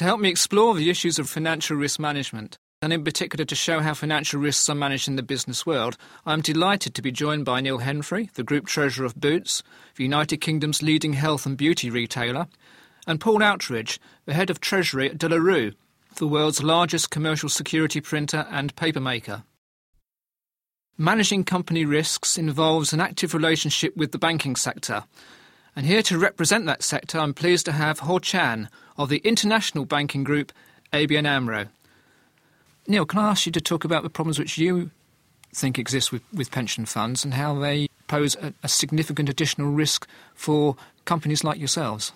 To help me explore the issues of financial risk management, and in particular to show how financial risks are managed in the business world, I am delighted to be joined by Neil Henfrey, the Group Treasurer of Boots, the United Kingdom's leading health and beauty retailer, and Paul Outridge, the Head of Treasury at De La Rue, the world's largest commercial security printer and papermaker. Managing company risks involves an active relationship with the banking sector. And here to represent that sector, I'm pleased to have Ho Chan of the international banking group ABN AMRO. Neil, can I ask you to talk about the problems which you think exist with, with pension funds and how they pose a, a significant additional risk for companies like yourselves?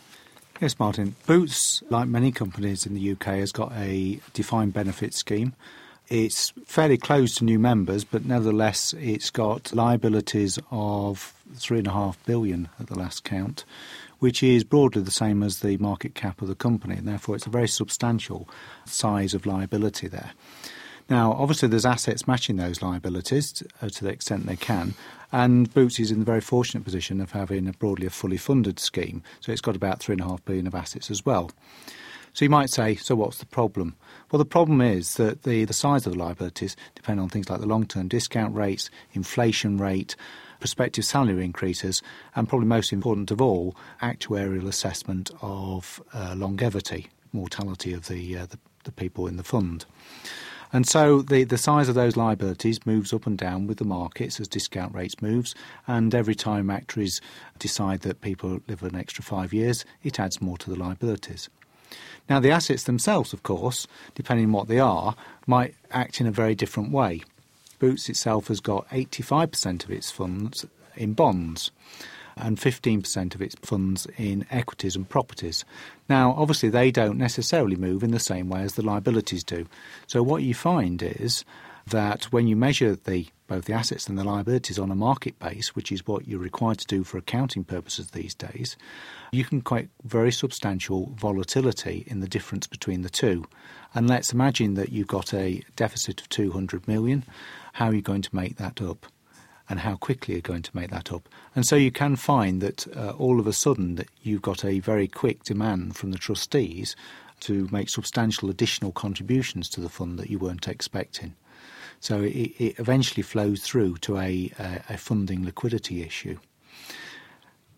Yes, Martin. Boots, like many companies in the UK, has got a defined benefit scheme. It's fairly close to new members, but nevertheless, it's got liabilities of three and a half billion at the last count, which is broadly the same as the market cap of the company, and therefore it's a very substantial size of liability there. Now, obviously, there's assets matching those liabilities uh, to the extent they can, and Boots is in the very fortunate position of having a broadly a fully funded scheme, so it's got about three and a half billion of assets as well. So you might say, so what's the problem? Well, the problem is that the, the size of the liabilities depend on things like the long term discount rates, inflation rate, prospective salary increases, and probably most important of all, actuarial assessment of uh, longevity, mortality of the, uh, the, the people in the fund. And so the, the size of those liabilities moves up and down with the markets as discount rates moves. And every time actuaries decide that people live an extra five years, it adds more to the liabilities. Now, the assets themselves, of course, depending on what they are, might act in a very different way. Boots itself has got 85% of its funds in bonds and 15% of its funds in equities and properties. Now, obviously, they don't necessarily move in the same way as the liabilities do. So, what you find is that when you measure the both the assets and the liabilities on a market base, which is what you're required to do for accounting purposes these days, you can quite very substantial volatility in the difference between the two. And let's imagine that you've got a deficit of 200 million. How are you going to make that up? and how quickly you're going to make that up. And so you can find that uh, all of a sudden that you've got a very quick demand from the trustees to make substantial additional contributions to the fund that you weren't expecting. So it, it eventually flows through to a, a, a funding liquidity issue.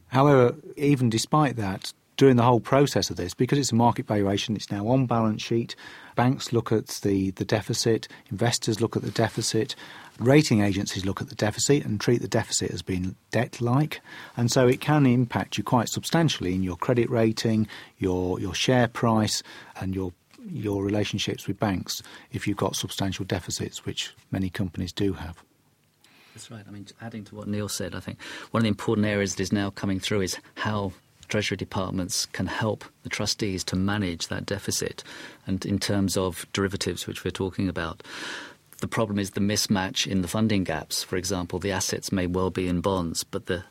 However, even despite that, during the whole process of this, because it's a market valuation, it's now on balance sheet. Banks look at the, the deficit, investors look at the deficit, rating agencies look at the deficit and treat the deficit as being debt like. And so it can impact you quite substantially in your credit rating, your, your share price, and your your relationships with banks if you've got substantial deficits, which many companies do have. That's right. I mean, adding to what Neil said, I think one of the important areas that is now coming through is how Treasury departments can help the trustees to manage that deficit. And in terms of derivatives, which we're talking about, the problem is the mismatch in the funding gaps. For example, the assets may well be in bonds, but the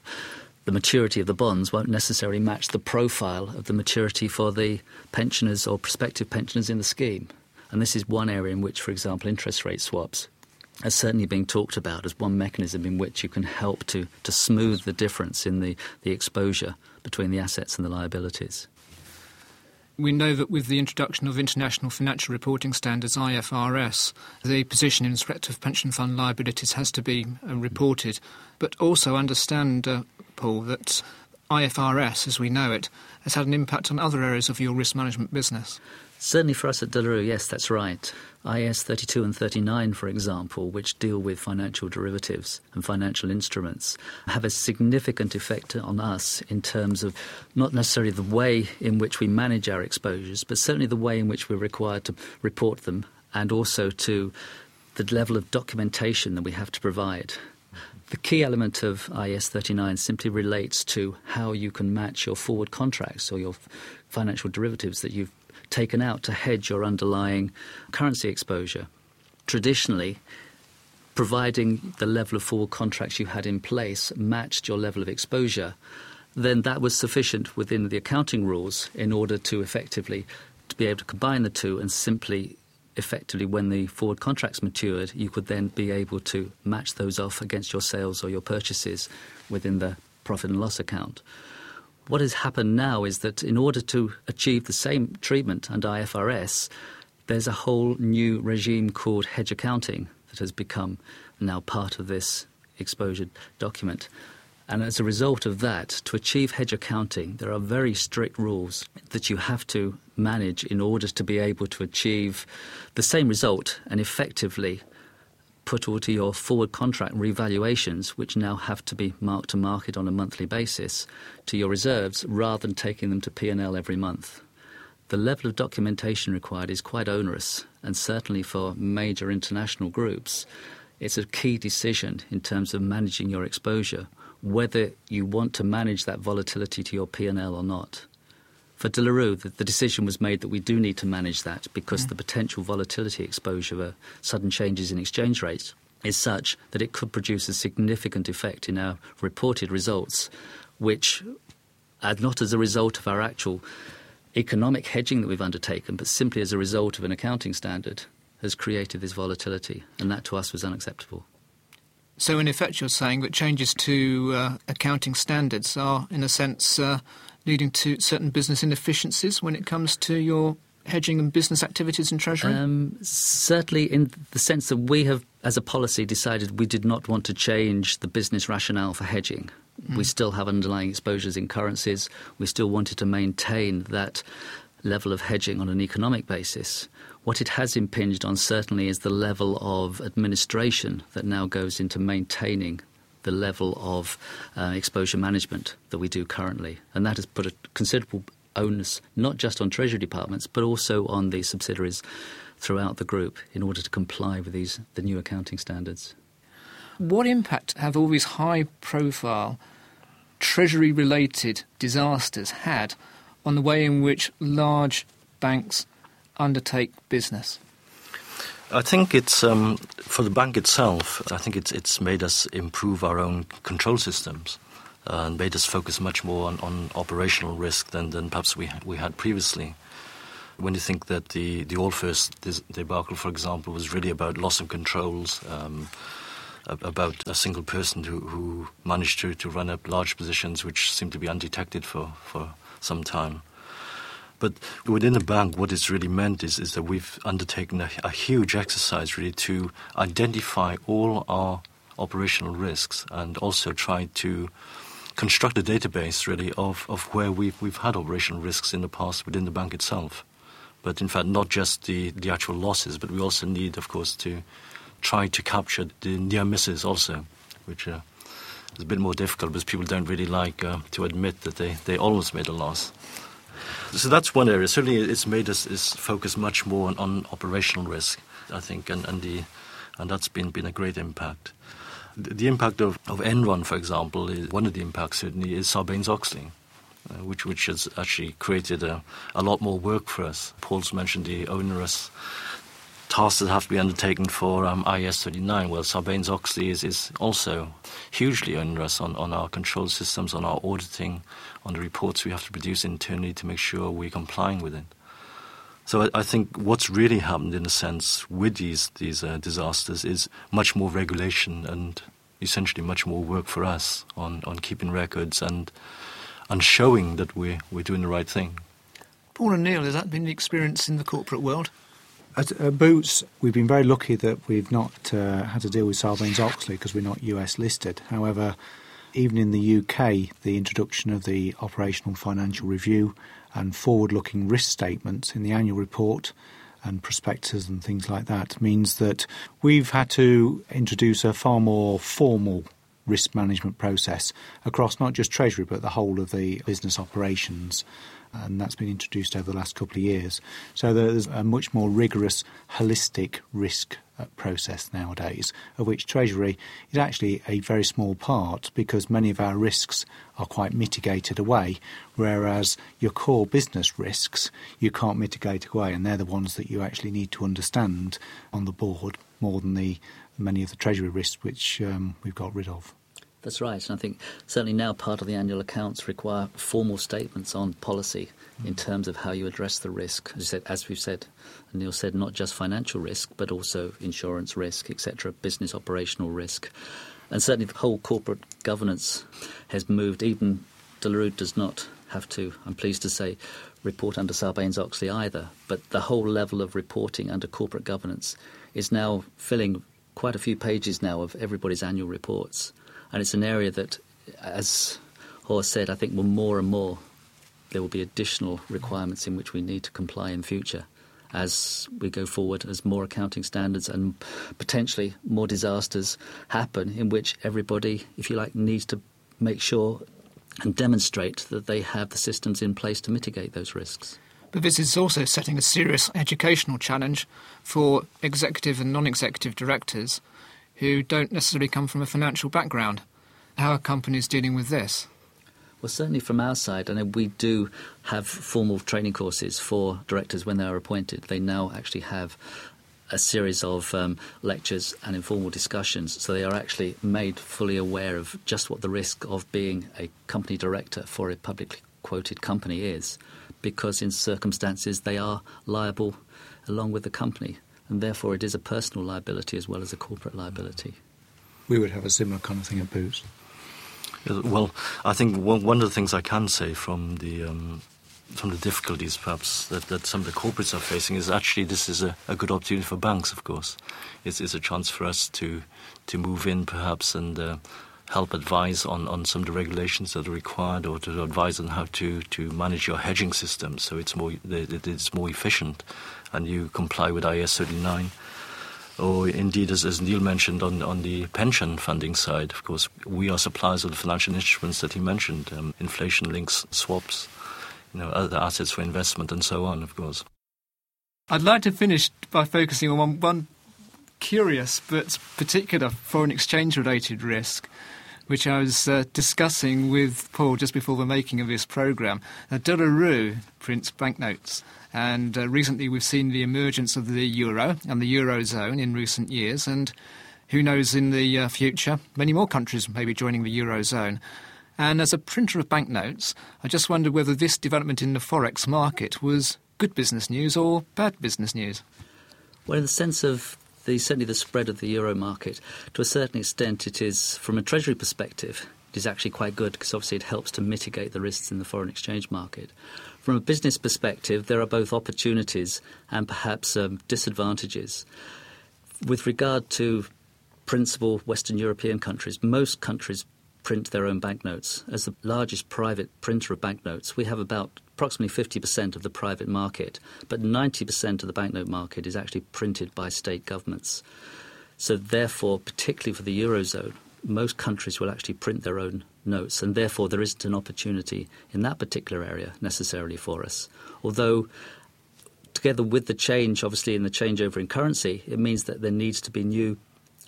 the maturity of the bonds won't necessarily match the profile of the maturity for the pensioners or prospective pensioners in the scheme. And this is one area in which, for example, interest rate swaps are certainly being talked about as one mechanism in which you can help to, to smooth the difference in the, the exposure between the assets and the liabilities. We know that with the introduction of International Financial Reporting Standards, IFRS, the position in respect of pension fund liabilities has to be uh, reported, but also understand, uh, Paul, that IFRS, as we know it, has had an impact on other areas of your risk management business. Certainly for us at De La Rue, yes, that's right. IAS 32 and 39, for example, which deal with financial derivatives and financial instruments, have a significant effect on us in terms of not necessarily the way in which we manage our exposures, but certainly the way in which we're required to report them and also to the level of documentation that we have to provide. The key element of IAS 39 simply relates to how you can match your forward contracts or your financial derivatives that you've taken out to hedge your underlying currency exposure. Traditionally, providing the level of forward contracts you had in place matched your level of exposure, then that was sufficient within the accounting rules in order to effectively to be able to combine the two and simply effectively when the forward contracts matured you could then be able to match those off against your sales or your purchases within the profit and loss account What has happened now is that in order to achieve the same treatment under IFRS, there's a whole new regime called hedge accounting that has become now part of this exposure document. And as a result of that, to achieve hedge accounting, there are very strict rules that you have to manage in order to be able to achieve the same result and effectively put all to your forward contract revaluations, which now have to be marked to market on a monthly basis, to your reserves rather than taking them to P&L every month. The level of documentation required is quite onerous, and certainly for major international groups, it's a key decision in terms of managing your exposure whether you want to manage that volatility to your P&L or not. For De La Rue, the, the decision was made that we do need to manage that because the potential volatility exposure of sudden changes in exchange rates is such that it could produce a significant effect in our reported results, which are not as a result of our actual economic hedging that we've undertaken, but simply as a result of an accounting standard, has created this volatility, and that to us was unacceptable. So, in effect, you're saying that changes to uh, accounting standards are, in a sense, uh, leading to certain business inefficiencies when it comes to your hedging and business activities in Treasury? Um, certainly, in the sense that we have, as a policy, decided we did not want to change the business rationale for hedging. Mm. We still have underlying exposures in currencies. We still wanted to maintain that level of hedging on an economic basis. What it has impinged on certainly is the level of administration that now goes into maintaining the level of uh, exposure management that we do currently. And that has put a considerable onus not just on Treasury departments but also on the subsidiaries throughout the group in order to comply with these the new accounting standards. What impact have all these high profile Treasury related disasters had on the way in which large banks undertake business? I think it's um, for the bank itself. I think it's it's made us improve our own control systems uh, and made us focus much more on, on operational risk than, than perhaps we we had previously. When you think that the the Allfirst debacle, for example, was really about loss of controls. Um, about a single person who, who managed to, to run up large positions which seemed to be undetected for, for some time. But within the bank, what it's really meant is, is that we've undertaken a, a huge exercise really to identify all our operational risks and also try to construct a database really of, of where we've, we've had operational risks in the past within the bank itself. But in fact, not just the, the actual losses, but we also need, of course, to try to capture the near misses also, which uh, is a bit more difficult because people don't really like uh, to admit that they, they almost made a loss. So that's one area. Certainly, it's made us focus much more on, on operational risk, I think, and, and the and that's been been a great impact. The, the impact of, of Enron, for example, is one of the impacts certainly is Sarbanes Oxley. Uh, which which has actually created a, a lot more work for us. Paul's mentioned the onerous tasks that have to be undertaken for um, IAS 39. Well, Sarbanes Oxley is, is also hugely onerous on, on our control systems, on our auditing, on the reports we have to produce internally to make sure we're complying with it. So I, I think what's really happened, in a sense, with these, these uh, disasters is much more regulation and essentially much more work for us on, on keeping records and, and showing that we're, we're doing the right thing. Paul and Neil, has that been the experience in the corporate world? At uh, Boots, we've been very lucky that we've not uh, had to deal with Sarbanes Oxley because we're not US listed. However, even in the UK, the introduction of the operational financial review and forward looking risk statements in the annual report and prospectus and things like that means that we've had to introduce a far more formal risk management process across not just Treasury but the whole of the business operations and that's been introduced over the last couple of years. So there's a much more rigorous, holistic risk uh, process nowadays, of which Treasury is actually a very small part because many of our risks are quite mitigated away, whereas your core business risks you can't mitigate away, and they're the ones that you actually need to understand on the board more than the many of the Treasury risks which um, we've got rid of. That's right. And I think certainly now part of the annual accounts require formal statements on policy mm. in terms of how you address the risk. As, said, as we've said, and Neil said, not just financial risk, but also insurance risk, etc., business operational risk. And certainly the whole corporate governance has moved. Even De La Rue does not have to, I'm pleased to say, report under Sarbanes Oxley either. But the whole level of reporting under corporate governance is now filling quite a few pages now of everybody's annual reports. And it's an area that, as Horst said, I think will more and more there will be additional requirements in which we need to comply in future as we go forward, as more accounting standards and potentially more disasters happen, in which everybody, if you like, needs to make sure and demonstrate that they have the systems in place to mitigate those risks. But this is also setting a serious educational challenge for executive and non executive directors who don't necessarily come from a financial background. How are companies dealing with this? Well, certainly from our side, know we do have formal training courses for directors when they are appointed. They now actually have a series of um, lectures and informal discussions, so they are actually made fully aware of just what the risk of being a company director for a publicly quoted company is, because in circumstances they are liable along with the company, and therefore it is a personal liability as well as a corporate liability. We would have a similar kind of thing at Boots. Well, I think one, of the things I can say from the um, from the difficulties perhaps that, that some of the corporates are facing is actually this is a, a good opportunity for banks, of course. It's, it's, a chance for us to to move in perhaps and uh, help advise on, on some of the regulations that are required or to advise on how to, to manage your hedging system so it's more it's more efficient and you comply with IAS 39 or indeed, as, as, Neil mentioned, on, on the pension funding side, of course, we are suppliers of the financial instruments that he mentioned, um, inflation links, swaps, you know, other assets for investment, and so on, of course. I'd like to finish by focusing on one, one curious but particular foreign exchange related risk, which I was uh, discussing with Paul just before the making of this programme. Uh, De La prints banknotes and uh, recently we've seen the emergence of the euro and the eurozone in recent years. And who knows in the uh, future, many more countries may be joining the eurozone. And as a printer of banknotes, I just wondered whether this development in the forex market was good business news or bad business news. Well, in the sense of the, certainly the spread of the euro market, to a certain extent, it is, from a treasury perspective, it is actually quite good because obviously it helps to mitigate the risks in the foreign exchange market. From a business perspective, there are both opportunities and perhaps um, disadvantages. With regard to principal Western European countries, most countries print their own banknotes. As the largest private printer of banknotes, we have about approximately 50% of the private market, but 90% of the banknote market is actually printed by state governments. So, therefore, particularly for the Eurozone, most countries will actually print their own notes, and therefore there isn't an opportunity in that particular area necessarily for us. Although, together with the change, obviously, in the changeover in currency, it means that there needs to be new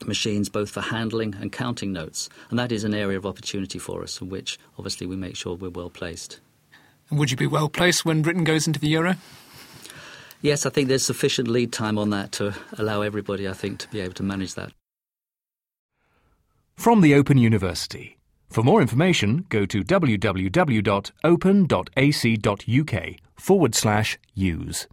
machines both for handling and counting notes, and that is an area of opportunity for us, in which obviously we make sure we're well placed. And would you be well placed when Britain goes into the euro? Yes, I think there's sufficient lead time on that to allow everybody, I think, to be able to manage that. From the Open University. For more information, go to www.open.ac.uk forward slash use.